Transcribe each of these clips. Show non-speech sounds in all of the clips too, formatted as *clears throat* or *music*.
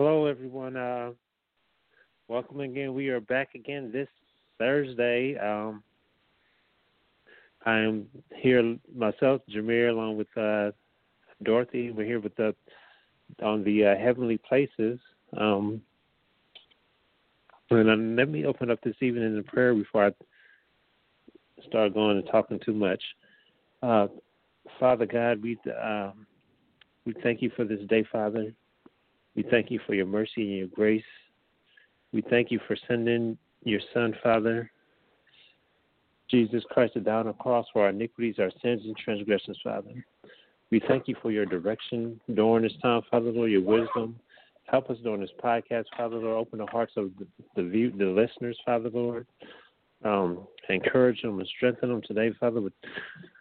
Hello, everyone. Uh, welcome again. We are back again this Thursday. Um, I am here myself, Jamere, along with uh, Dorothy. We're here with the on the uh, heavenly places. Um, and uh, let me open up this evening in prayer before I start going and talking too much. Uh, Father God, we um, we thank you for this day, Father. We thank you for your mercy and your grace. We thank you for sending your Son, Father, Jesus Christ, to die on the cross for our iniquities, our sins, and transgressions, Father. We thank you for your direction during this time, Father Lord, your wisdom. Help us during this podcast, Father Lord. Open the hearts of the, the, view, the listeners, Father Lord. Um, encourage them and strengthen them today, Father, with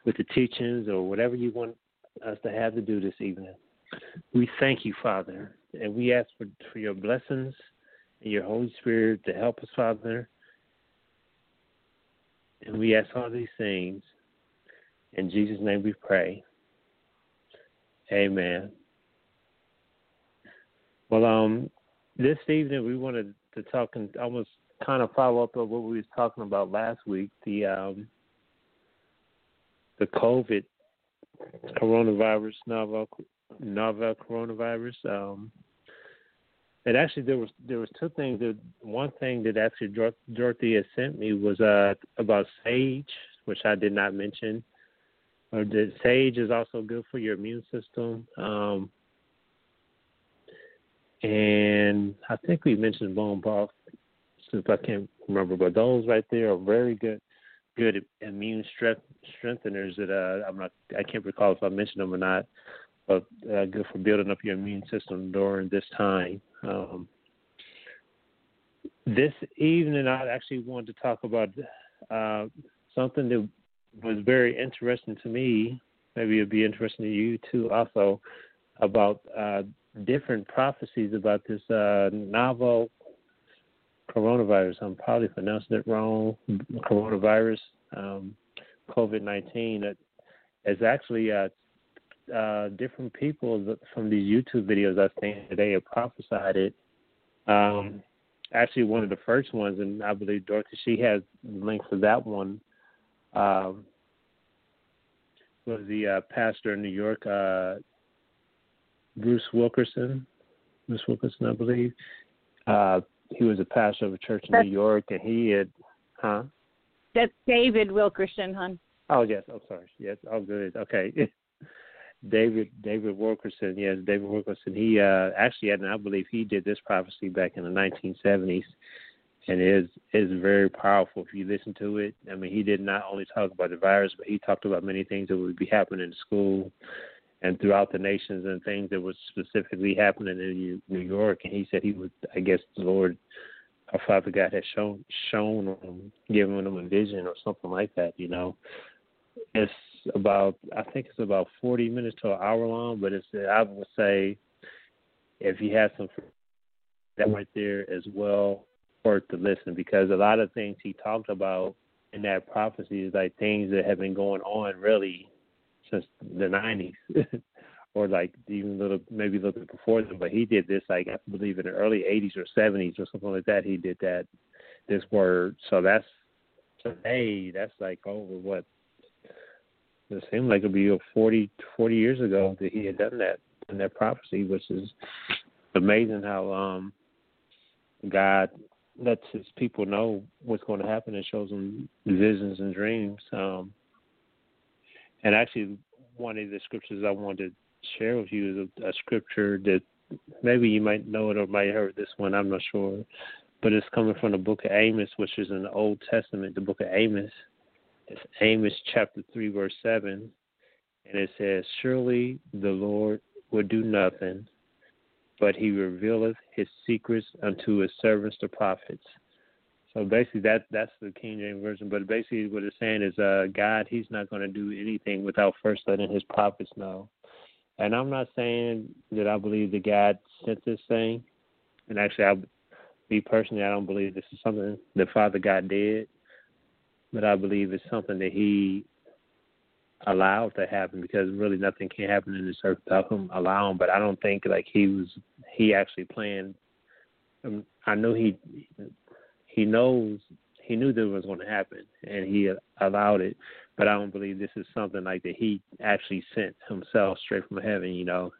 with the teachings or whatever you want us to have to do this evening. We thank you, Father, and we ask for, for your blessings and your Holy Spirit to help us, Father. And we ask all these things. In Jesus' name we pray. Amen. Well, um, this evening we wanted to talk and almost kind of follow up on what we was talking about last week, the um, the COVID coronavirus, novel novel coronavirus. Um, and actually, there was there was two things. That one thing that actually Dorothy had sent me was uh, about sage, which I did not mention. Or that sage is also good for your immune system. Um, and I think we mentioned bone broth, since I can't remember, but those right there are very good, good immune strength, strengtheners. That uh, I'm not, I can't recall if I mentioned them or not, but uh, good for building up your immune system during this time. Um, this evening, I actually wanted to talk about uh, something that was very interesting to me. Maybe it'd be interesting to you too, also about uh, different prophecies about this uh, novel coronavirus. I'm probably pronouncing it wrong. Coronavirus, um, COVID 19. It's actually uh, different people from these YouTube videos I've seen today have prophesied it. Um, actually, one of the first ones, and I believe Dorothy, she has links to that one. Um, was the uh, pastor in New York, uh, Bruce Wilkerson. Bruce Wilkerson, I believe. Uh, he was a pastor of a church in That's, New York, and he had, huh? That's David Wilkerson, hon. Oh yes, I'm oh, sorry. Yes, oh good. Okay. *laughs* David David Wilkerson, yes, David Wilkerson. He uh, actually, and I believe he did this prophecy back in the 1970s, and is is very powerful if you listen to it. I mean, he did not only talk about the virus, but he talked about many things that would be happening in school and throughout the nations, and things that was specifically happening in New York. And he said he would, I guess, the Lord, our Father God, had shown shown him, given him a vision or something like that. You know, it's about I think it's about forty minutes to an hour long, but it's I would say if you have some that right there as well worth to listen because a lot of things he talked about in that prophecy is like things that have been going on really since the nineties. *laughs* or like even a little maybe a little bit before them, but he did this like I believe in the early eighties or seventies or something like that. He did that this word. So that's today that's like over what it seemed like it'd be 40, 40 years ago that he had done that in that prophecy, which is amazing how um God lets his people know what's going to happen and shows them visions and dreams. Um, and actually, one of the scriptures I wanted to share with you is a, a scripture that maybe you might know it or might have heard this one. I'm not sure, but it's coming from the book of Amos, which is in the Old Testament, the book of Amos. It's Amos chapter 3, verse 7. And it says, Surely the Lord will do nothing, but he revealeth his secrets unto his servants the prophets. So basically, that that's the King James version. But basically, what it's saying is, uh, God, He's not going to do anything without first letting His prophets know. And I'm not saying that I believe that God sent this thing. And actually, I, me personally, I don't believe this is something that Father God did but I believe it's something that he allowed to happen because really nothing can happen in this earth without him allowing. But I don't think like he was he actually planned. Um, I know he he knows he knew that it was going to happen and he allowed it. But I don't believe this is something like that he actually sent himself straight from heaven. You know,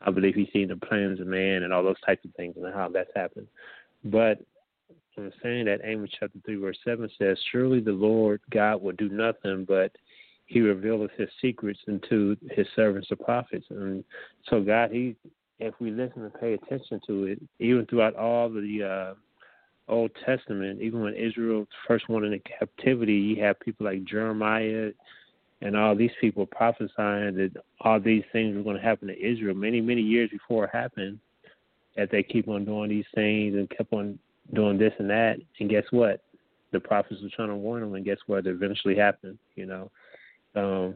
I believe he's seen the plans of man and all those types of things and how that's happened. But I'm saying that Amos chapter three verse seven says, "Surely the Lord God will do nothing, but He revealeth His secrets unto His servants the prophets." And so God, He, if we listen and pay attention to it, even throughout all the uh, Old Testament, even when Israel first went into captivity, you have people like Jeremiah and all these people prophesying that all these things were going to happen to Israel many, many years before it happened. That they keep on doing these things and kept on doing this and that, and guess what? The prophets were trying to warn them, and guess what? It eventually happened. You know, um,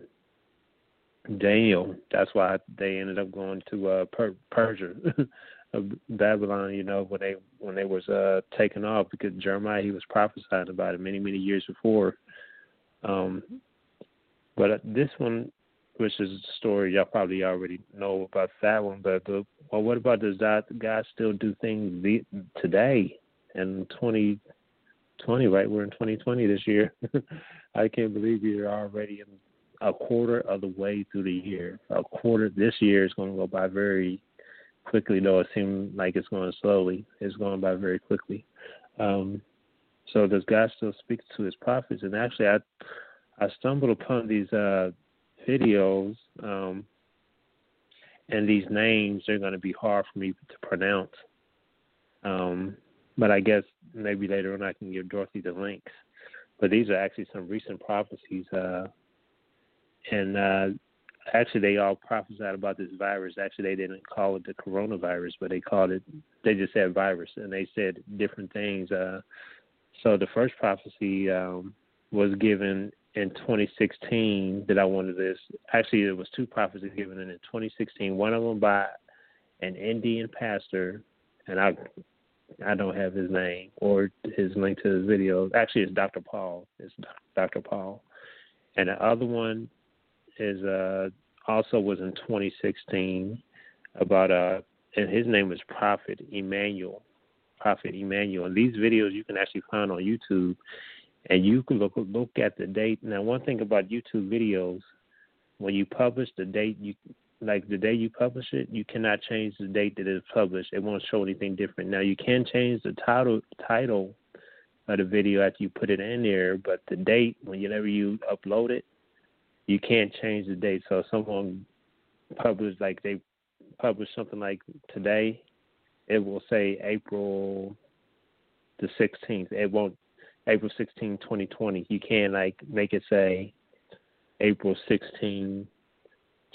Daniel. That's why they ended up going to uh, per- Persia, *laughs* of Babylon. You know, when they when they was uh, taken off because Jeremiah he was prophesying about it many many years before. Um, but uh, this one, which is a story y'all probably already know about that one. But the, well, what about does that God still do things today? And 2020, right? We're in 2020 this year. *laughs* I can't believe we're already a quarter of the way through the year. A quarter this year is going to go by very quickly, though it seems like it's going slowly. It's going by very quickly. Um, so does God still speak to His prophets? And actually, I I stumbled upon these uh, videos, um, and these names They're going to be hard for me to pronounce. Um, but I guess maybe later on I can give Dorothy the links. But these are actually some recent prophecies, uh, and uh, actually they all prophesied about this virus. Actually, they didn't call it the coronavirus, but they called it. They just said virus, and they said different things. Uh, so the first prophecy um, was given in 2016 that I wanted this. Actually, there was two prophecies given in 2016. One of them by an Indian pastor, and I I don't have his name or his link to his video. Actually, it's Dr. Paul. It's Dr. Paul, and the other one is uh also was in 2016 about uh and his name is Prophet Emmanuel. Prophet Emmanuel. And these videos you can actually find on YouTube, and you can look look at the date. Now, one thing about YouTube videos, when you publish the date, you like the day you publish it, you cannot change the date that it's published. It won't show anything different. Now you can change the title title of the video after you put it in there, but the date whenever you upload it, you can't change the date. So if someone published like they published something like today, it will say April the sixteenth. It won't April 16, 2020. You can't like make it say April 16,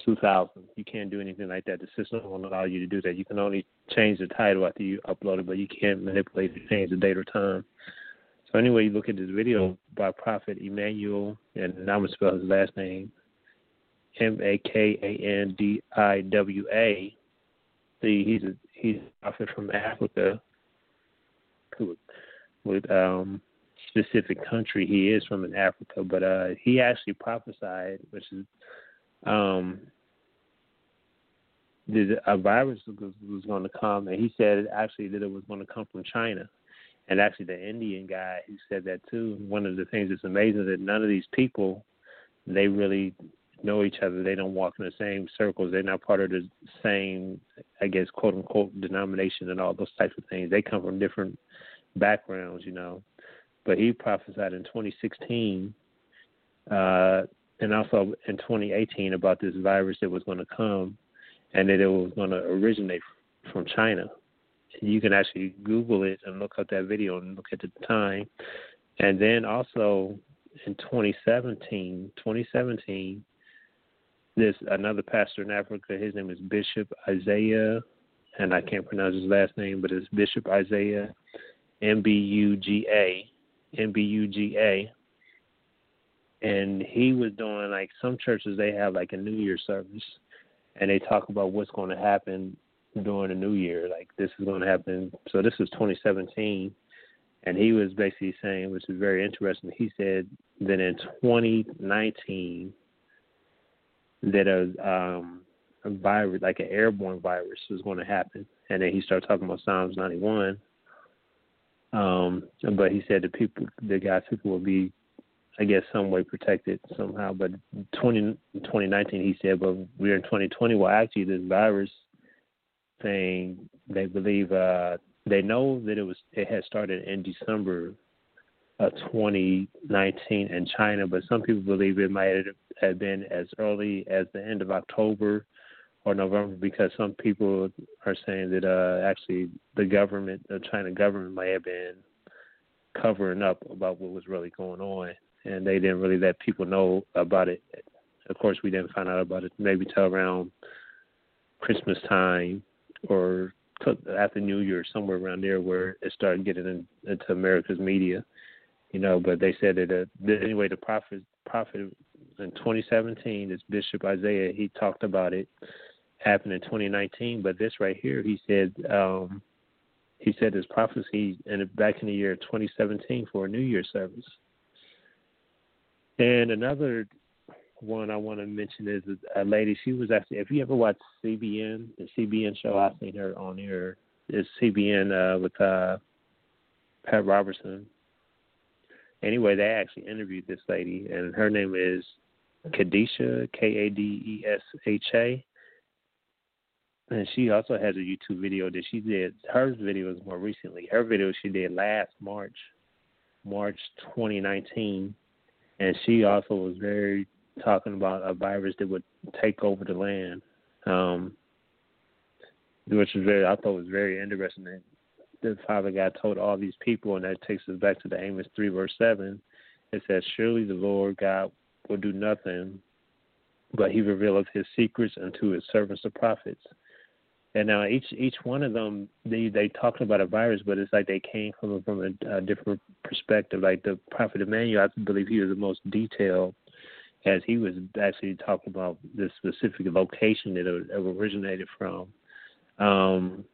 2000. You can't do anything like that. The system won't allow you to do that. You can only change the title after you upload it, but you can't manipulate or change the date or time. So anyway, you look at this video by Prophet Emmanuel, and I'm gonna spell his last name, M A K A N D I W A. See, he's a he's a prophet from Africa, with, um specific country he is from in Africa, but uh he actually prophesied, which is um, that a virus was, was going to come, and he said actually that it was going to come from China. And actually, the Indian guy who said that too. One of the things that's amazing is that none of these people, they really know each other. They don't walk in the same circles. They're not part of the same, I guess, quote unquote, denomination and all those types of things. They come from different backgrounds, you know. But he prophesied in 2016 uh, and also in 2018 about this virus that was going to come and that it was going to originate from China. You can actually Google it and look up that video and look at the time. And then also in 2017, 2017, there's another pastor in Africa. His name is Bishop Isaiah, and I can't pronounce his last name, but it's Bishop Isaiah, M B U G A, M B U G A and he was doing like some churches they have like a New Year service, and they talk about what's going to happen during the New Year. Like this is going to happen. So this was 2017, and he was basically saying, which is very interesting. He said that in 2019, that a um a virus like an airborne virus was going to happen, and then he started talking about Psalms 91. Um, but he said the people, the God's people will be, I guess, some way protected somehow. But 20, 2019, he said, but we're in 2020. Well, actually, this virus thing, they believe, uh, they know that it was, it had started in December of 2019 in China, but some people believe it might have been as early as the end of October or November because some people are saying that uh, actually the government, the China government, might have been covering up about what was really going on, and they didn't really let people know about it. Of course, we didn't find out about it maybe till around Christmas time or after New Year, somewhere around there, where it started getting in, into America's media. You know, but they said that uh, anyway, the prophet prophet in 2017, this Bishop Isaiah, he talked about it happened in 2019. But this right here, he said, um, he said his prophecy in back in the year 2017 for a New Year service. And another one I want to mention is a lady. She was actually, if you ever watch CBN, the CBN show, I've seen her on here. It's CBN uh, with uh, Pat Robertson. Anyway, they actually interviewed this lady, and her name is Kadesha, K A D E S H A and she also has a YouTube video that she did. Her videos more recently. Her video she did last March, March 2019, and she also was very talking about a virus that would take over the land, um, which was very I thought was very interesting. That the Father God told all these people, and that takes us back to the Amos three verse seven. It says, "Surely the Lord God will do nothing." But he revealeth his secrets unto his servants the prophets. And now each each one of them, they they talked about a virus, but it's like they came from from a, a different perspective. Like the Prophet Emmanuel, I believe he was the most detailed, as he was actually talking about the specific location that it, it originated from. Um,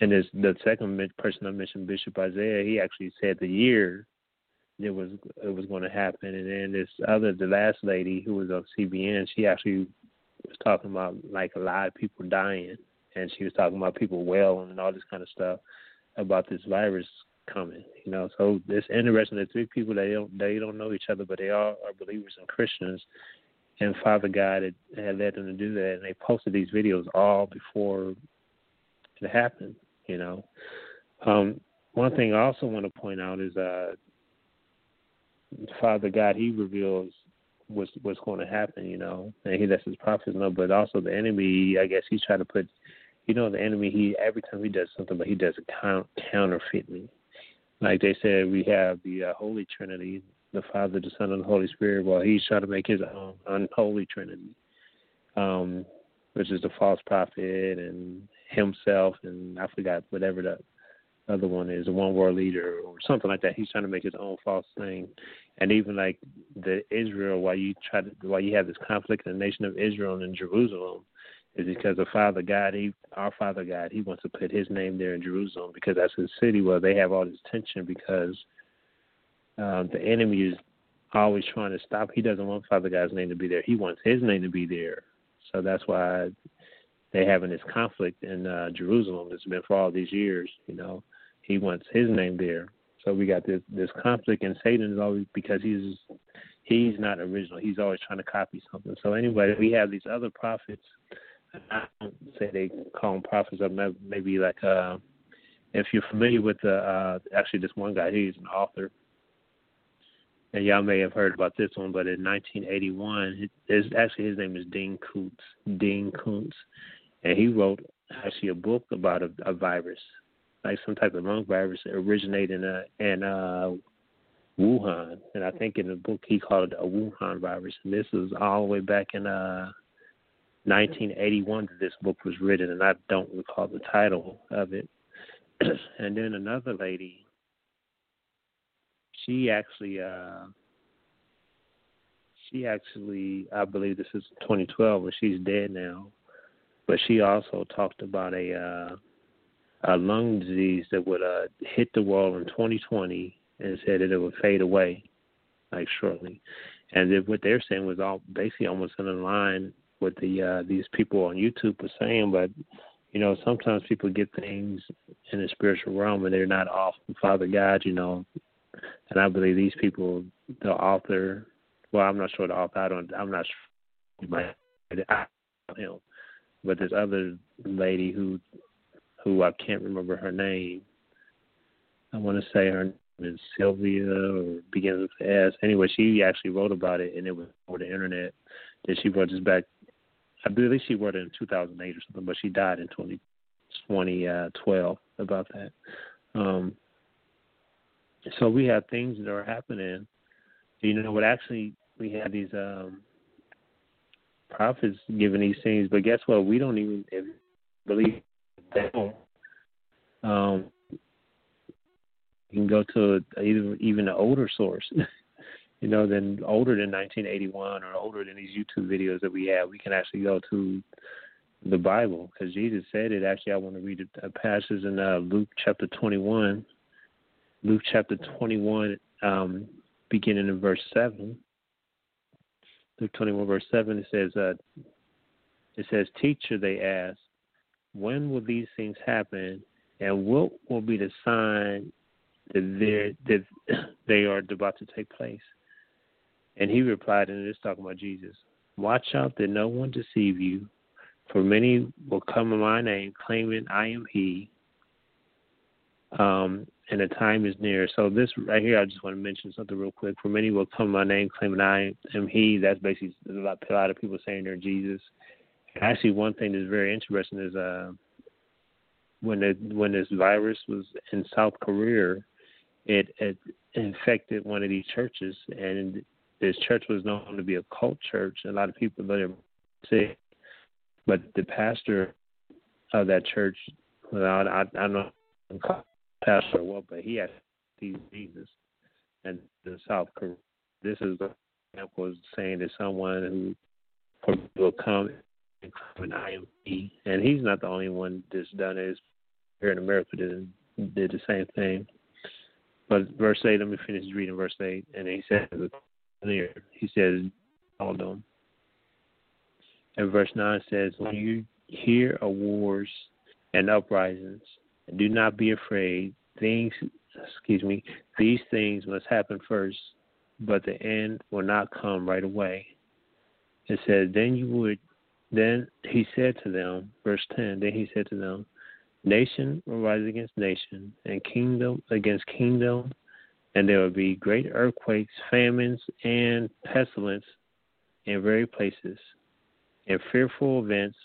and this, the second person I mentioned, Bishop Isaiah, he actually said the year it was it was going to happen. And then this other, the last lady who was on CBN, she actually was talking about like a lot of people dying and she was talking about people wailing and all this kind of stuff about this virus coming. You know, so it's interesting that three people they don't they don't know each other, but they all are believers and Christians. And Father God had, had led them to do that, and they posted these videos all before it happened. You know, um, one thing I also want to point out is uh, Father God He reveals what's what's going to happen. You know, and He lets His prophets know, but also the enemy. I guess He's trying to put you know the enemy he every time he does something but he does it count, counterfeitly. Like they said we have the uh, holy trinity the father the son and the holy spirit. Well he's trying to make his own unholy trinity um which is the false prophet and himself and i forgot whatever the other one is a one world leader or something like that. He's trying to make his own false thing. And even like the israel while you try to while you have this conflict in the nation of israel and in jerusalem is because the Father God, he our Father God, he wants to put his name there in Jerusalem because that's a city where they have all this tension because um, the enemy is always trying to stop. He doesn't want Father God's name to be there. He wants his name to be there. So that's why they having this conflict in uh, Jerusalem. It's been for all these years. You know, he wants his name there. So we got this this conflict, and Satan is always because he's he's not original. He's always trying to copy something. So anyway, we have these other prophets I don't say they call them prophets, or maybe like uh, if you're familiar with the uh, actually this one guy, he's an author, and y'all may have heard about this one. But in 1981, his, actually his name is Dean Koontz. Dean Koontz, and he wrote actually a book about a, a virus, like some type of lung virus originating in uh, in uh, Wuhan, and I think in the book he called it a Wuhan virus. And this was all the way back in uh 1981 that this book was written, and I don't recall the title of it. *clears throat* and then another lady, she actually, uh, she actually, I believe this is 2012, and she's dead now. But she also talked about a uh, a lung disease that would uh, hit the world in 2020, and said that it would fade away, like shortly. And then what they're saying was all basically almost in a line what the uh, these people on YouTube were saying, but you know sometimes people get things in the spiritual realm and they're not off Father God, you know. And I believe these people, the author, well, I'm not sure the author. I don't. I'm not sure. But him, but this other lady who, who I can't remember her name. I want to say her name is Sylvia or begins with S. Anyway, she actually wrote about it, and it was over the internet. That she brought this back. I believe she wrote it in 2008 or something, but she died in 20, 2012 about that. Um, so we have things that are happening. You know what? Actually, we have these um, prophets giving these things, but guess what? We don't even believe them. Um, you can go to even even an older source, *laughs* you know, than older than 1981 or older than these YouTube videos that we have. We can actually go to the Bible because Jesus said it. Actually, I want to read a passage in uh, Luke chapter 21. Luke chapter 21, um, beginning in verse 7. Luke 21, verse 7, it says, uh, it says, Teacher, they asked, when will these things happen, and what will be the sign that that they are about to take place? And he replied, and it's talking about Jesus. Watch out that no one deceive you, for many will come in my name, claiming I am He. Um, and the time is near. So this right here, I just want to mention something real quick. For many will come in my name, claiming I am He. That's basically a lot, of people saying they're Jesus. Actually, one thing that's very interesting is uh, when the when this virus was in South Korea, it, it infected one of these churches, and this church was known to be a cult church. A lot of people there sick, but the pastor of that church, well, I, I, don't know pastor or what, but he had these Jesus, and the South Korea. This is the example of saying that someone who will come and claim an IMP, and he's not the only one that's done it. Here in America, did did the same thing. But verse eight, let me finish reading verse eight, and he says, he says, all them. And verse nine says, when you hear of wars and uprisings, do not be afraid. Things, excuse me, these things must happen first, but the end will not come right away. It says, then you would, then he said to them, verse 10, then he said to them, nation will rise against nation, and kingdom against kingdom, and there will be great earthquakes, famines, and pestilence in various places, and fearful events,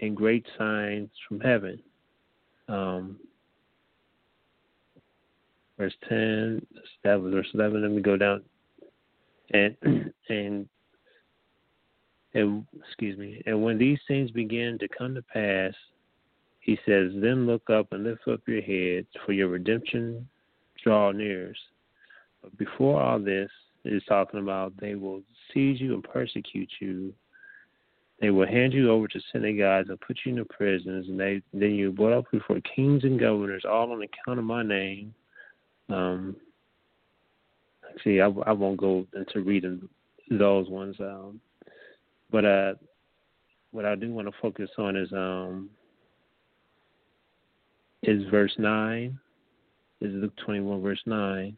and great signs from heaven. Um, verse 10, that was verse 11. Let me go down. And, *clears throat* and, and, excuse me, and when these things begin to come to pass, he says, Then look up and lift up your heads, for your redemption draw near. Before all this, is talking about they will seize you and persecute you. They will hand you over to synagogues and put you in the prisons, and they then you brought up before kings and governors, all on account of my name. Um, see, I, I won't go into reading those ones, um, but uh, what I do want to focus on is um, is verse nine, is Luke twenty one verse nine,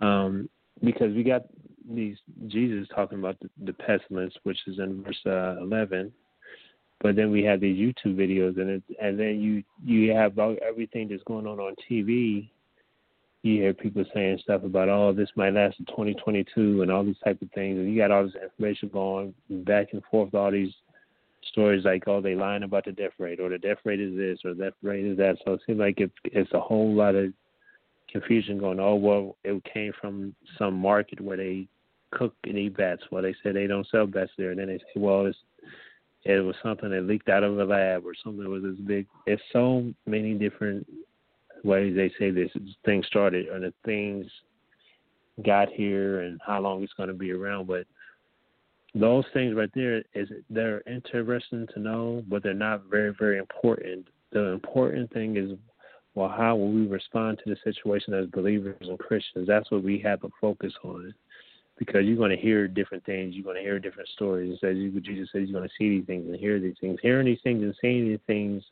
um, because we got these Jesus talking about the, the pestilence, which is in verse uh, eleven, but then we have these YouTube videos, and it, and then you you have about everything that's going on on TV. You hear people saying stuff about, oh, this might last to 2022, and all these type of things, and you got all this information going back and forth, all these stories like, oh, they lying about the death rate, or the death rate is this, or the death rate is that. So it seems like it, it's a whole lot of confusion going. Oh, well, it came from some market where they cook and eat bats. Well, they said they don't sell bats there, and then they say, well, it's it was something that leaked out of a lab or something that was this big. There's so many different ways they say this thing started, or the things got here, and how long it's going to be around, but those things right there is they're interesting to know, but they're not very, very important. The important thing is, well, how will we respond to the situation as believers and Christians? That's what we have to focus on, because you're going to hear different things. You're going to hear different stories. As Jesus says, you're going to see these things and hear these things. Hearing these things and seeing these things,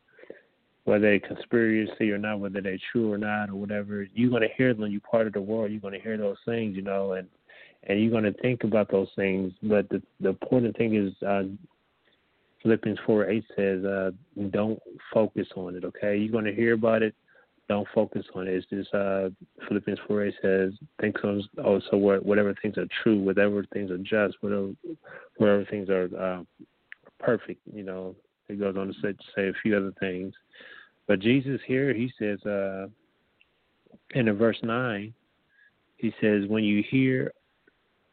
whether they're conspiracy or not, whether they're true or not, or whatever, you're going to hear them. You're part of the world. You're going to hear those things, you know, and and you're going to think about those things. But the the important thing is, uh, Philippians four eight says, uh, don't focus on it. Okay, you're going to hear about it don't focus on it. It's just uh, Philippians 4 8 says, think on also whatever things are true, whatever things are just, whatever, whatever things are uh, perfect. You know, it goes on to say, say a few other things. But Jesus here, he says, uh, in verse 9, he says, when you hear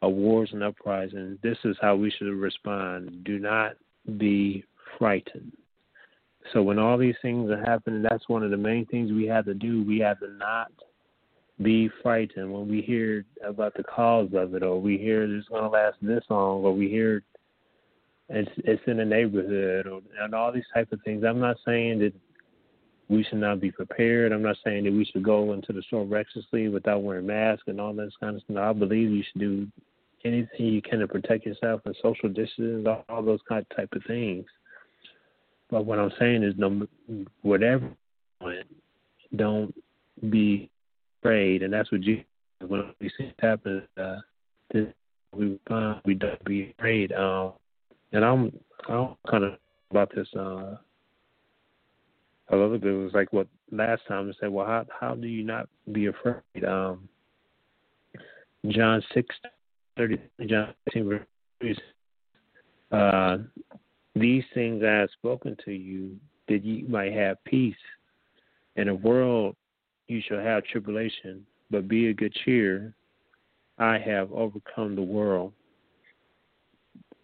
a wars and uprisings, this is how we should respond. Do not be frightened. So when all these things are happening, that's one of the main things we have to do. We have to not be frightened when we hear about the cause of it, or we hear it's going to last this long, or we hear it's it's in the neighborhood, or and all these type of things. I'm not saying that we should not be prepared. I'm not saying that we should go into the store recklessly without wearing masks and all that kind of stuff. I believe you should do anything you can to protect yourself and social distance, all those kind of type of things. But what I'm saying is, no, whatever, don't be afraid, and that's what Jesus. When we see it happen, uh, this, we find we don't be afraid. Um, and I'm I'm kind of about this uh, a little bit. It was like what last time I said. Well, how how do you not be afraid? Um, John six thirty, John 16, verse, uh, these things I have spoken to you, that ye might have peace. In the world you shall have tribulation, but be of good cheer. I have overcome the world.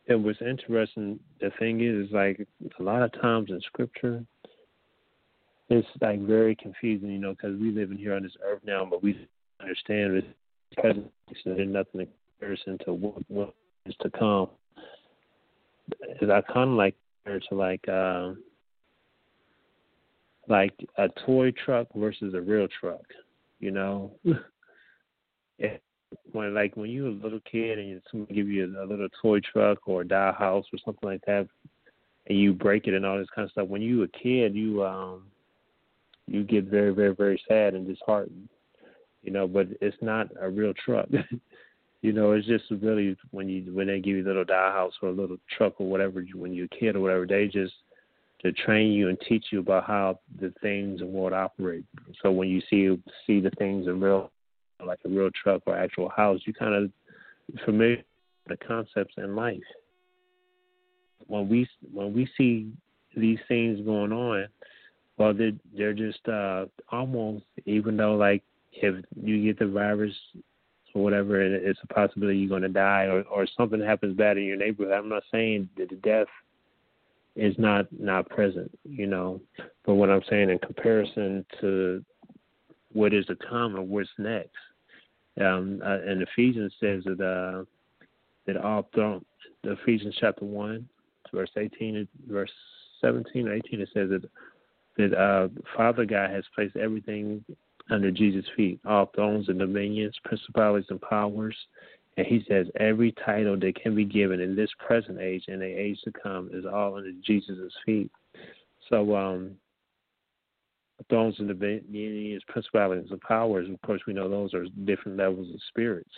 It was interesting. The thing is, is like a lot of times in Scripture, it's like very confusing, you know, because we live in here on this earth now, but we understand this present. There's nothing in comparison to what, what is to come is I kind of like to like uh, like a toy truck versus a real truck. You know, *laughs* when like when you were a little kid and someone give you a, a little toy truck or a doll house or something like that, and you break it and all this kind of stuff. When you a kid, you um you get very very very sad and disheartened. You know, but it's not a real truck. *laughs* You know, it's just really when you when they give you a little doll house or a little truck or whatever when you're a kid or whatever, they just to train you and teach you about how the things in the world operate. So when you see see the things in real, like a real truck or actual house, you kind of familiar with the concepts in life. When we when we see these things going on, well, they're they're just uh, almost even though like if you get the virus or whatever, and it's a possibility you're going to die or or something happens bad in your neighborhood. I'm not saying that the death is not not present, you know, but what I'm saying in comparison to what is to come or what's next. Um, uh, and Ephesians says that uh, that all throne, Ephesians chapter one, verse 18, verse 17 or 18, it says that that uh, Father God has placed everything under Jesus' feet, all thrones and dominions, principalities and powers. And he says every title that can be given in this present age and the age to come is all under Jesus' feet. So, um, thrones and dominions, principalities and powers, of course, we know those are different levels of spirits.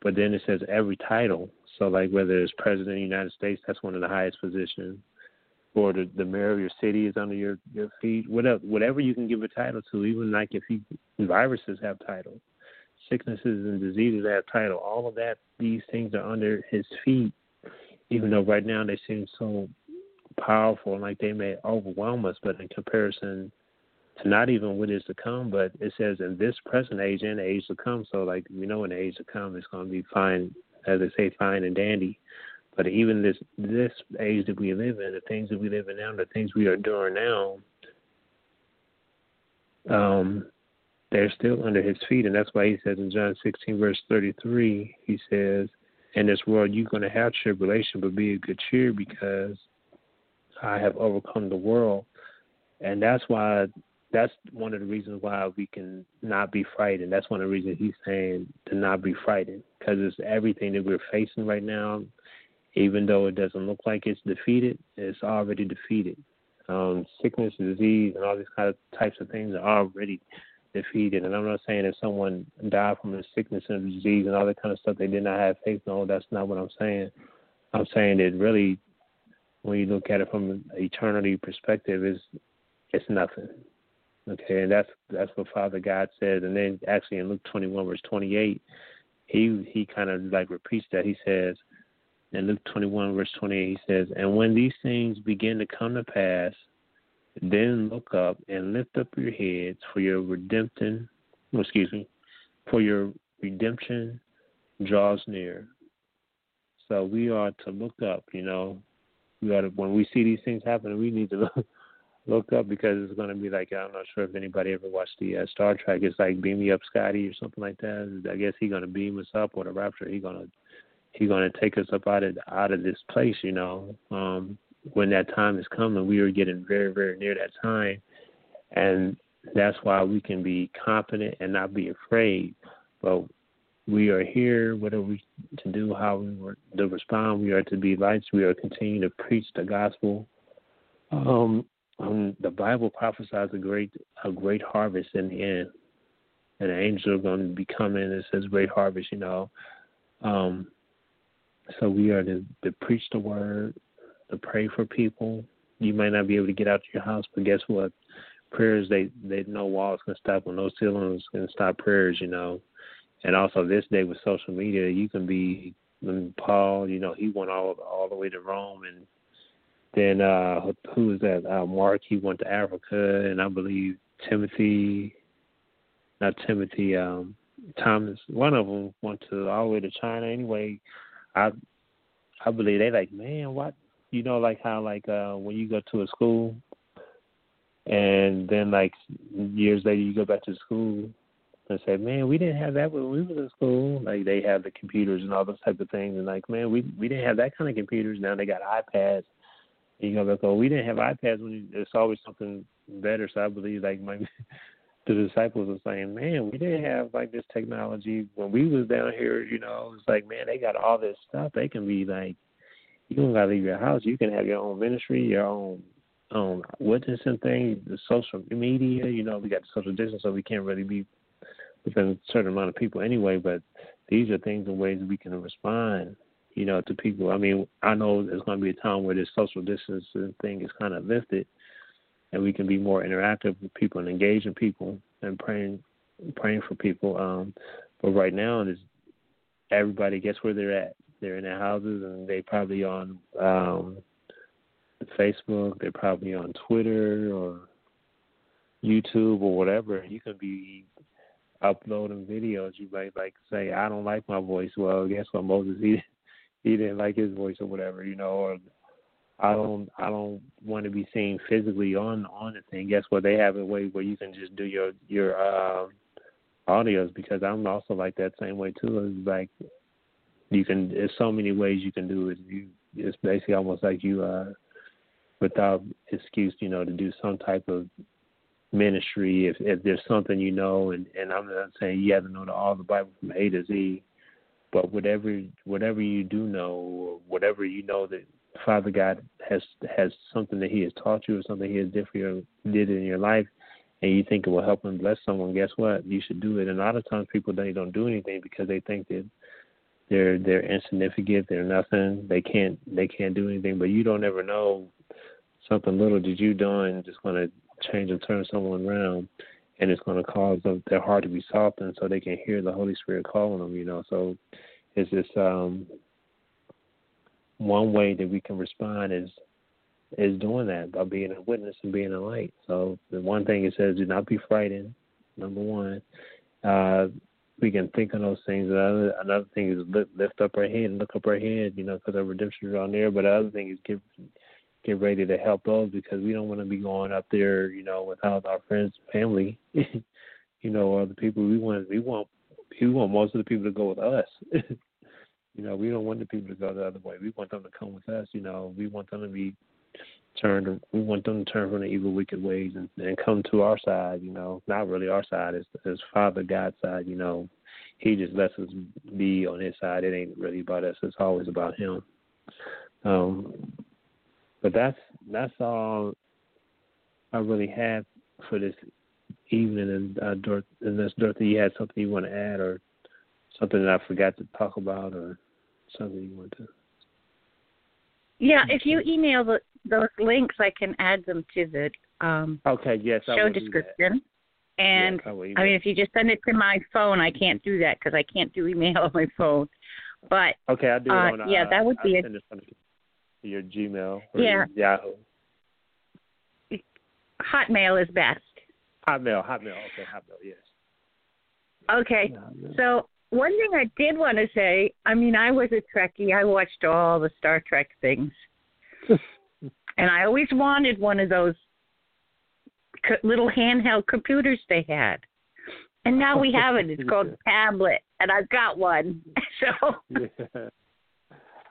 But then it says every title. So, like whether it's president of the United States, that's one of the highest positions or the, the mayor of your city is under your your feet. Whatever whatever you can give a title to, even like if you viruses have titles, sicknesses and diseases have title. All of that, these things are under his feet. Even though right now they seem so powerful and like they may overwhelm us, but in comparison to not even what is to come, but it says in this present age and age to come. So like we know in the age to come, it's going to be fine, as they say, fine and dandy. But even this this age that we live in, the things that we live in now, the things we are doing now, um, they're still under his feet, and that's why he says in John 16 verse 33, he says, "In this world you're going to have tribulation, but be of good cheer, because I have overcome the world." And that's why that's one of the reasons why we can not be frightened. That's one of the reasons he's saying to not be frightened because it's everything that we're facing right now. Even though it doesn't look like it's defeated, it's already defeated. Um, sickness, disease, and all these kind of types of things are already defeated. And I'm not saying if someone died from a sickness and a disease and all that kind of stuff, they did not have faith. No, that's not what I'm saying. I'm saying that really, when you look at it from an eternity perspective, is it's nothing. Okay, and that's that's what Father God said. And then actually in Luke 21 verse 28, he he kind of like repeats that. He says in Luke 21 verse 28, he says, "And when these things begin to come to pass, then look up and lift up your heads for your redemption. Excuse me, for your redemption draws near." So we are to look up. You know, we got to when we see these things happening, we need to *laughs* look look up because it's going to be like I'm not sure if anybody ever watched the uh, Star Trek. It's like Beam Me Up, Scotty, or something like that. I guess he's going to beam us up, or the Rapture. He's going to he's going to take us up out of out of this place. You know, um, when that time is coming, we are getting very very near that time, and that's why we can be confident and not be afraid. But we are here. What are we to do? How we were to respond? We are to be lights. We are continue to preach the gospel. Um, um, the Bible prophesies a great a great harvest in the end, and the angels are going to be coming. It says great harvest, you know. Um, so we are to, to preach the word, to pray for people. You might not be able to get out to your house, but guess what? Prayers they they no walls can stop, and no ceilings can stop prayers, you know. And also this day with social media, you can be. Paul, you know, he went all all the way to Rome and then uh who was that? Uh Mark he went to Africa and I believe Timothy not Timothy, um Thomas, one of them went to all the way to China anyway. I I believe they like, man, what you know, like how like uh when you go to a school and then like years later you go back to school and say, Man, we didn't have that when we was in school. Like they have the computers and all those type of things and like, man, we we didn't have that kind of computers. Now they got iPads you know, like, oh, we didn't have iPads when there's always something better. So I believe like *laughs* my the disciples are saying, man, we didn't have like this technology when we was down here. You know, it's like, man, they got all this stuff. They can be like, you don't gotta leave your house. You can have your own ministry, your own um witnessing thing, the social media. You know, we got the social distance, so we can't really be within a certain amount of people anyway. But these are things and ways we can respond you know, to people. I mean, I know there's going to be a time where this social distancing thing is kind of lifted, and we can be more interactive with people and engaging people and praying, praying for people. Um, but right now, is everybody gets where they're at. They're in their houses, and they probably on um, Facebook. They're probably on Twitter or YouTube or whatever. You can be uploading videos. You might like say, "I don't like my voice." Well, guess what, Moses? He *laughs* he didn't like his voice or whatever, you know, or I don't I don't want to be seen physically on on the thing. Guess what? They have a way where you can just do your your uh, audios because I'm also like that same way too. It's like you can there's so many ways you can do it. You it's basically almost like you uh without excuse, you know, to do some type of ministry if if there's something you know and and I'm not saying you have to know the, all the Bible from A to Z but whatever whatever you do know, whatever you know that Father God has has something that He has taught you, or something He has did for your did in your life, and you think it will help and bless someone, guess what? You should do it. And a lot of times people they don't do anything because they think that they're they're insignificant, they're nothing, they can't they can't do anything. But you don't ever know something little that you done just going to change and turn someone around and it's going to cause them, their heart to be softened so they can hear the Holy Spirit calling them. You know, so it's just um, one way that we can respond is is doing that by being a witness and being a light. So the one thing it says, do not be frightened. Number one, uh, we can think on those things. Another another thing is lift, lift up our head and look up our head. You know, because our redemption is on there. But the other thing is get get ready to help those because we don't want to be going up there, you know, without our friends, family, *laughs* you know, or the people we want. We want we want most of the people to go with us. *laughs* you know, we don't want the people to go the other way. We want them to come with us. You know, we want them to be turned. We want them to turn from the evil, wicked ways and, and come to our side. You know, not really our side. It's, it's Father God's side. You know, He just lets us be on His side. It ain't really about us. It's always about Him. Um, but that's that's all I really had for this evening. And uh, unless Dorothy, you had something you want to add, or something that I forgot to talk about, or something you want to. Yeah, if you email the, those links, I can add them to the um, okay. Yes, I show description. And yes, I, I mean, if you just send it to my phone, I can't do that because I can't do email *laughs* on my phone. But okay, I'll do it uh, on. Yeah, uh, that would I'll be it. send it on your Gmail or Yeah. Yahoo. Hotmail is best. Hotmail, Hotmail. Okay, Hotmail. Yes. Okay. Hotmail. So one thing I did want to say, I mean, I was a Trekkie. I watched all the Star Trek things, *laughs* and I always wanted one of those little handheld computers they had. And now we have it. It's called *laughs* tablet, and I've got one. *laughs* So yeah.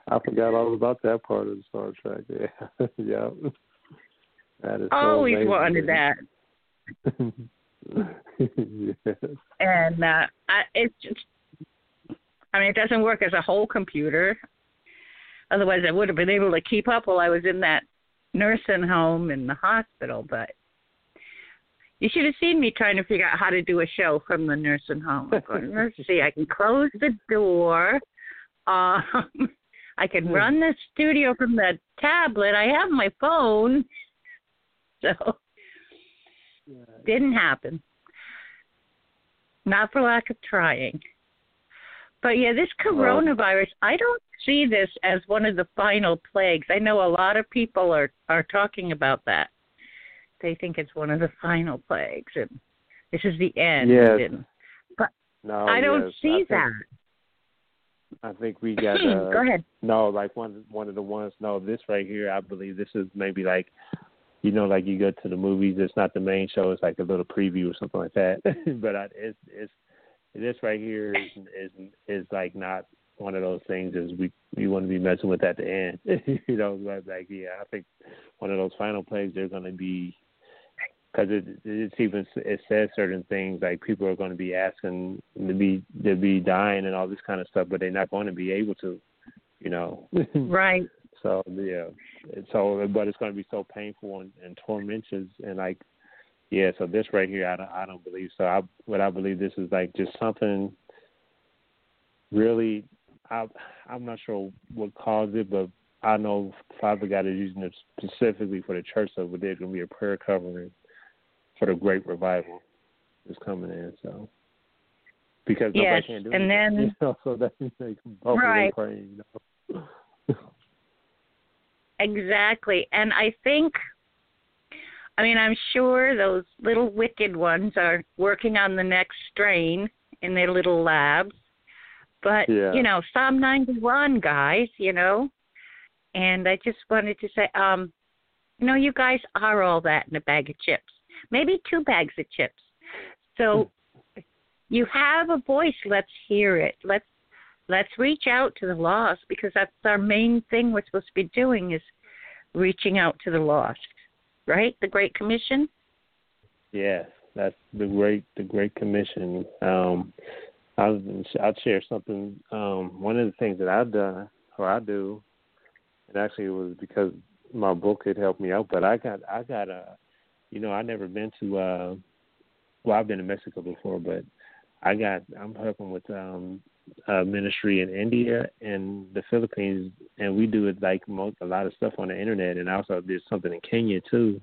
I forgot all about that part of the Star Trek. Yeah, yeah. That is so always amazing. wanted that. yes. And uh, I, it's just, I mean, it doesn't work as a whole computer. Otherwise, I would have been able to keep up while I was in that nursing home in the hospital. But you should have seen me trying to figure out how to do a show from the nursing home. Going, see, I can close the door. Um, I can run the studio from the tablet. I have my phone. So didn't happen. Not for lack of trying. But yeah, this coronavirus, I don't see this as one of the final plagues. I know a lot of people are are talking about that. They think it's one of the final plagues and this is the end. Yes. And No, I don't yes. see I think, that. I think we *clears throat* got. Uh, Go ahead. No, like one one of the ones. No, this right here. I believe this is maybe like, you know, like you go to the movies. It's not the main show. It's like a little preview or something like that. *laughs* but I, it's it's this right here is is is like not one of those things. Is we we want to be messing with at the end. *laughs* you know, like, like yeah. I think one of those final plays. They're going to be because it it's even it says certain things like people are going to be asking to be to be dying and all this kind of stuff, but they're not going to be able to, you know. *laughs* Right. So yeah, so but it's going to be so painful and, and tormentous and like yeah. So this right here, I don't I don't believe so. I what I believe this is like just something really. I I'm not sure what caused it, but I know Father God is using it specifically for the church, so there's going to be a prayer covering for the great revival is coming in. So because nobody can't do it. and anything, then- *laughs* you know, so that they can both Right. praying. You know. *laughs* Exactly. And I think, I mean, I'm sure those little wicked ones are working on the next strain in their little labs. But, Yeah. you know, Psalm 91, guys, you know. And I just wanted to say, um, you know, you guys are all that in a bag of chips, maybe two bags of chips. So you have a voice. Let's hear it. Let's let's reach out to the lost because that's our main thing we're supposed to be doing is reaching out to the lost right the great commission Yes, that's the great the Great Commission. Um, I'll share something. Um, one of the things that I've done or I do, and actually it was because my book had helped me out. But I got I got a, you know, I never been to. uh Well, I've been to Mexico before, but I got I'm helping with um a ministry in India and the Philippines, and we do it like most a lot of stuff on the internet, and I also did something in Kenya too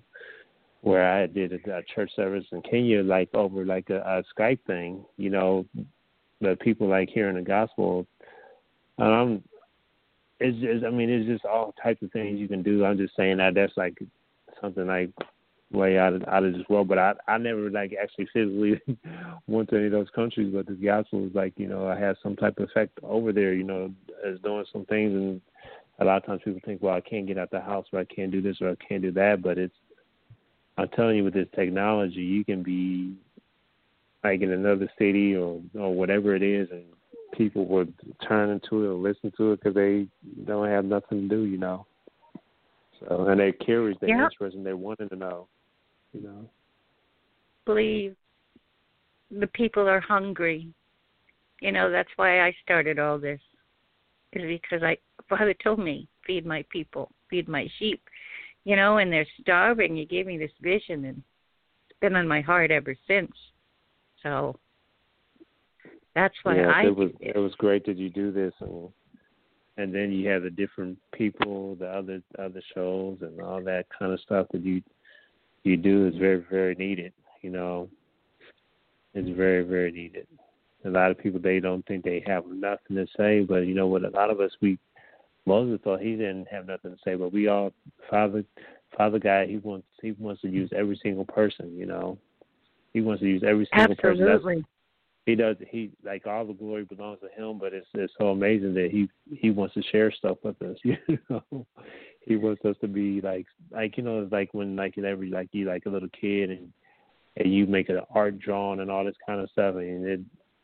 where I did a, a church service in Kenya, like over like a, a Skype thing, you know, the people like hearing the gospel. I'm, it's just, I mean, it's just all types of things you can do. I'm just saying that that's like something like way out of out of this world. But I I never like actually physically *laughs* went to any of those countries. But the gospel was like, you know, I had some type of effect over there. You know, as doing some things and. A lot of times people think, well, I can't get out the house, or I can't do this, or I can't do that. But it's I'm telling you, with this technology, you can be like in another city or or whatever it is, and people would turn into it or listen to it because they don't have nothing to do, you know. So, and it carries their Yeah. interest and they wanting to know. You know. believe the people are hungry. You know, that's why I started all this. Is because I Father told me, feed my people, feed my sheep. You know, and they're starving. You gave me this vision and it's been on my heart ever since. So that's why yes, I it was it. it was great that you do this and and then you have the different people, the other other shows and all that kind of stuff that you you do is very, very needed, you know. It's very, very needed. A lot of people they don't think they have nothing to say, but you know what, a lot of us we Moses thought he didn't have nothing to say, but we all Father Father God he wants he wants to use every single person, you know. He wants to use every single person. Absolutely. he does he like all the glory belongs to him but it's it's so amazing that he he wants to share stuff with us *laughs* you know he wants us to be like like you know it's like when like every like you like a little kid and and you make an art drawing and all this kind of stuff and it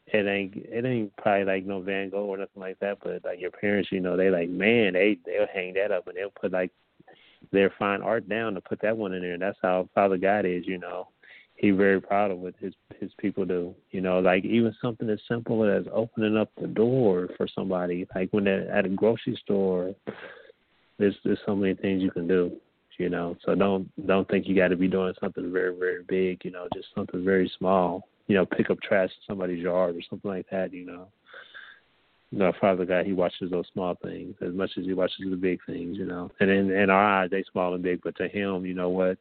it ain't it ain't probably like no Van Gogh or nothing like that but like your parents you know they like man they they'll hang that up and they'll put like their fine art down to put that one in there and that's how Father God is you know he very proud of what his his people do. You know, like even something as simple as opening up the door for somebody, like when they're at a grocery store. There's there's so many things you can do. You know, so don't don't think you got to be doing something very very big. You know, just something very small. You know, pick up trash in somebody's yard or something like that. You know. No, Father God, He watches those small things as much as He watches the big things, you know. And in in our eyes, they small and big, but to Him, you know what?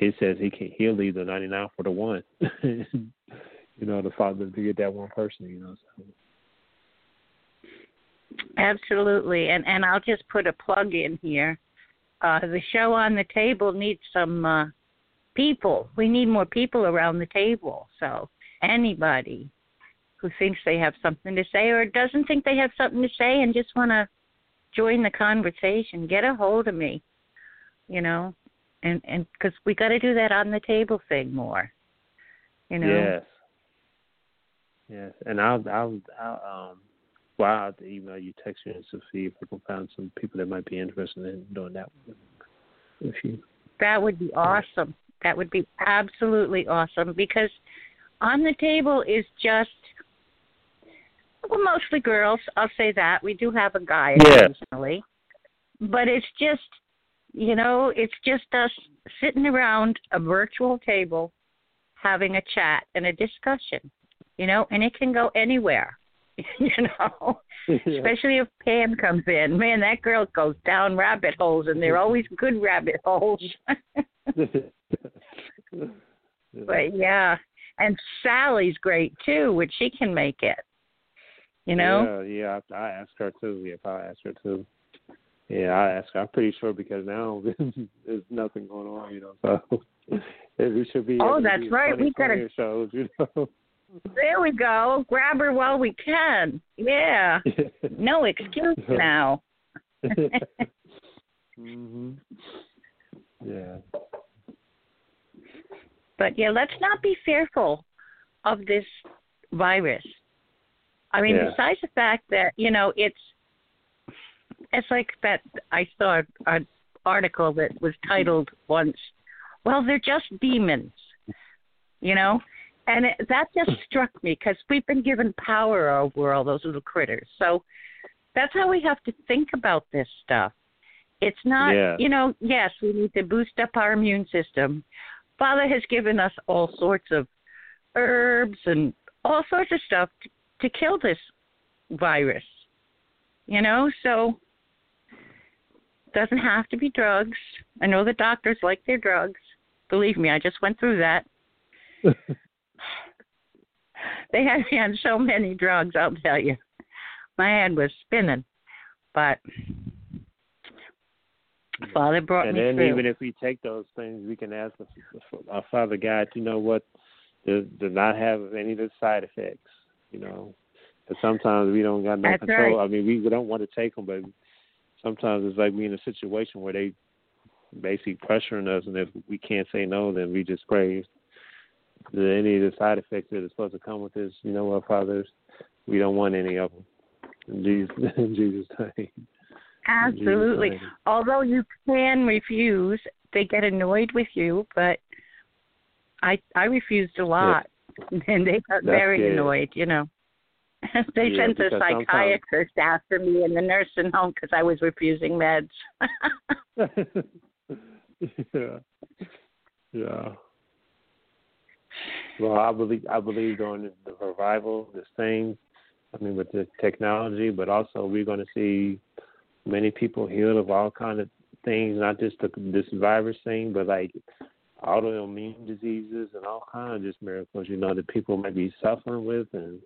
he says he can he'll leave the ninety nine for the one. *laughs* you know, the father to get that one person, you know. So. Absolutely. And and I'll just put a plug in here. Uh the show on the table needs some uh people. We need more people around the table. So anybody who thinks they have something to say or doesn't think they have something to say and just want to join the conversation, get a hold of me. You know, and and because we got to do that on the table thing more. You know. Yes. Yes, and I'll I'll I'll um well I'll email you, text you, and see if we can find some people that might be interested in doing that with you. That would be awesome. That would be absolutely awesome because on the table is just well mostly girls. I'll say that we do have a guy Yeah. occasionally, but it's just you know it's just us sitting around a virtual table having a chat and a discussion you know and it can go anywhere *laughs* you know especially if pam comes in man that girl goes down rabbit holes and they're always good rabbit holes *laughs* but yeah and sally's great too which she can make it you know Yeah, yeah. I, I asked her too. Yeah, I ask her too. Yeah, I ask. her. I'm pretty sure because now *laughs* there's nothing going on, you know. So we should be. Oh, that's right. We gotta- funnier shows, you know. There we go grab her while we can yeah *laughs* no excuse now *laughs* mhm. Yeah. But yeah, let's not be fearful of this virus. I mean, Yeah. besides the fact that you know it's it's like that. I saw an article that was titled once, "Well, they're just demons," you know, and it, that just *laughs* struck me because we've been given power over all those little critters. So that's how we have to think about this stuff. It's not, Yeah. you know, yes, we need to boost up our immune system. Father has given us all sorts of herbs and all sorts of stuff to, to kill this virus. You know, so doesn't have to be drugs. I know the doctors like their drugs. Believe me, I just went through that. *laughs* *laughs* They had me on so many drugs, I'll tell you. My head was spinning. But Father brought and me then through. even if we take those things, we can ask our Father God, you know what, to, to not have any of the side effects, you know. Because sometimes we don't got no That's control. right. I mean, we, we don't want to take them, but sometimes it's like we in a situation where they basically pressuring us, and if we can't say no, then we just pray any of the side effects that are supposed to come with this, you know what, Father, we don't want any of them. In Jesus, *laughs* in Jesus' name. Absolutely. Although you can refuse, they get annoyed with you, but I I refused a lot, *laughs* and they got That's very annoyed. You know, *laughs* they Yeah, sent the psychiatrist after me in the nursing home because I was refusing meds. yeah. Yeah. Well, I believe I believe during the, the revival, this thing, I mean, with the technology, but also we're going to see many people healed of all kind of things, not just the, this virus thing, but like autoimmune diseases and all kind of just miracles, you know, that people might be suffering with, and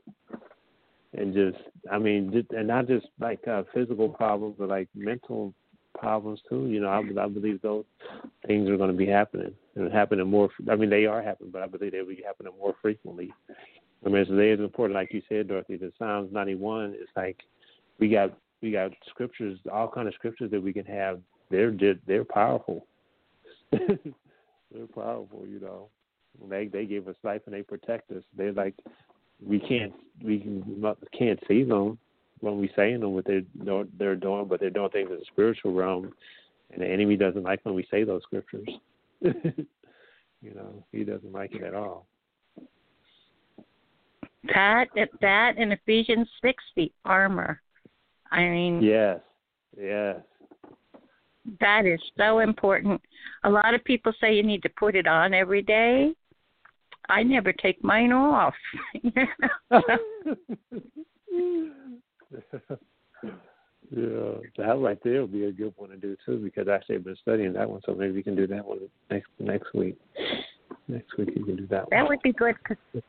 and just, I mean, just, and not just like uh, physical problems, but like mental problems too. You know, I, I believe those things are going to be happening and happening more. I mean, they are happening, but I believe they'll be happening more frequently. I mean, it's, it's important, like you said, Dorothy. The Psalms 91 is like we got we got scriptures, all kind of scriptures that we can have. They're they're, they're powerful. *laughs* they're powerful, you know. They they give us life and they protect us. They're like we can't we can, can't see them when we saying them what they're they're doing, but they're doing things in the spiritual realm, and the enemy doesn't like when we say those scriptures. *laughs* you know, he doesn't like it at all. that that in Ephesians six, the armor. I mean, Yes, yes, that is so important. A lot of people say you need to put it on every day. I never take mine off. *laughs* *laughs* *laughs* yeah, that right there will be a good one to do too because actually I've been studying that one, so maybe we can do that one next next week. Next week you can do that one. that would be good because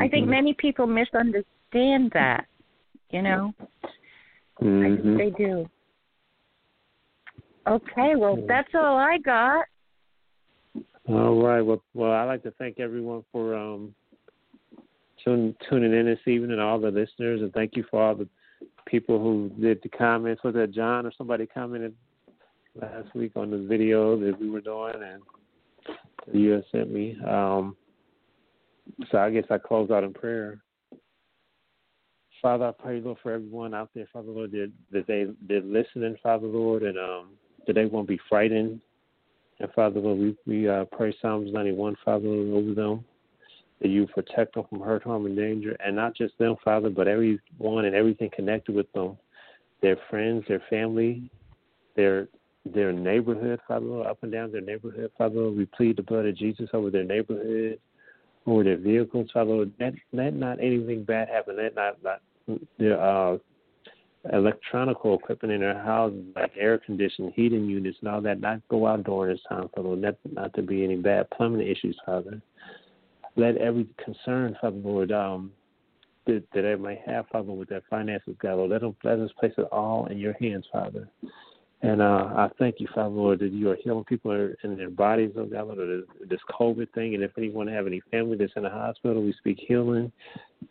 I think Mhm. many people misunderstand that. You know, I Mhm. think they do. Okay, well, that's all I got. All right. Well, well, I'd like to thank everyone for um, tune, tuning in this evening, and all the listeners, and thank you for all the people who did the comments. Was that John or somebody commented last week on the video that we were doing, and you sent me. Um, so I guess I close out in prayer. Father, I pray, Lord, for everyone out there, Father, Lord, that, that they they're listening, Father, Lord, and um, that they won't be frightened and Father, Lord, we, we uh, pray Psalms 91, Father, Lord, over them, that you protect them from hurt, harm, and danger, and not just them, Father, but everyone and everything connected with them, their friends, their family, their their neighborhood, Father, Lord, up and down their neighborhood, Father, Lord. We plead the blood of Jesus over their neighborhood, over their vehicles, Father, Lord. Let, let not anything bad happen. Let not, not their uh, electronical equipment in their houses, like air conditioning, heating units, and all that, not go out during this time, Father. Lord. Not, not to be any bad plumbing issues, Father. Let every concern, Father Lord, um, that, that they may have, Father, with their finances, God, Lord, let them let us place it all in your hands, Father. And uh, I thank you, Father Lord, that you are healing people in their bodies, oh God, Lord, this COVID thing. And if anyone have any family that's in the hospital, we speak healing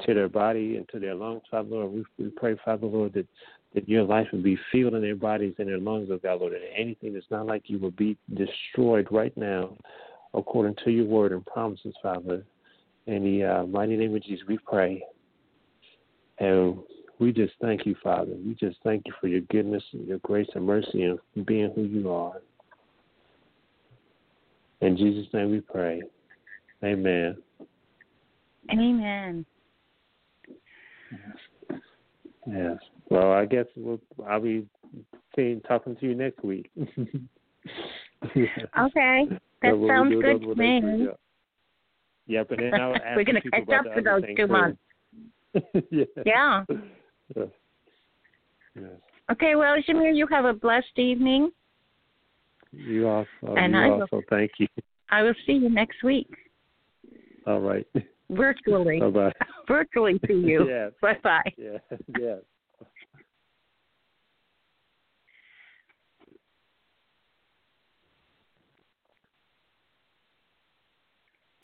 to their body and to their lungs, Father Lord. We, we pray, Father Lord, that, that your life would be filled in their bodies and their lungs, oh God, Lord, and anything that's not like you will be destroyed right now according to your word and promises, Father. In the uh, mighty name of Jesus, we pray. And we just thank you, Father. We just thank you for your goodness and your grace and mercy and being who you are. In Jesus' name we pray. Amen. Amen. Yes. Well, I guess we'll, I'll be seeing, talking to you next week. *laughs* Okay, that we'll sounds good to me. Yeah. but then I'll *laughs* ask We're gonna people catch up for those two too. months. *laughs* yeah. Yeah. *laughs* Yes. Yes. Okay, well, Jamere, you have a blessed evening. You also. Uh, and you I will- also. Thank you. I will see you next week, All right. virtually. Bye bye. virtually see you. Yes. Bye bye. Yeah. Yes.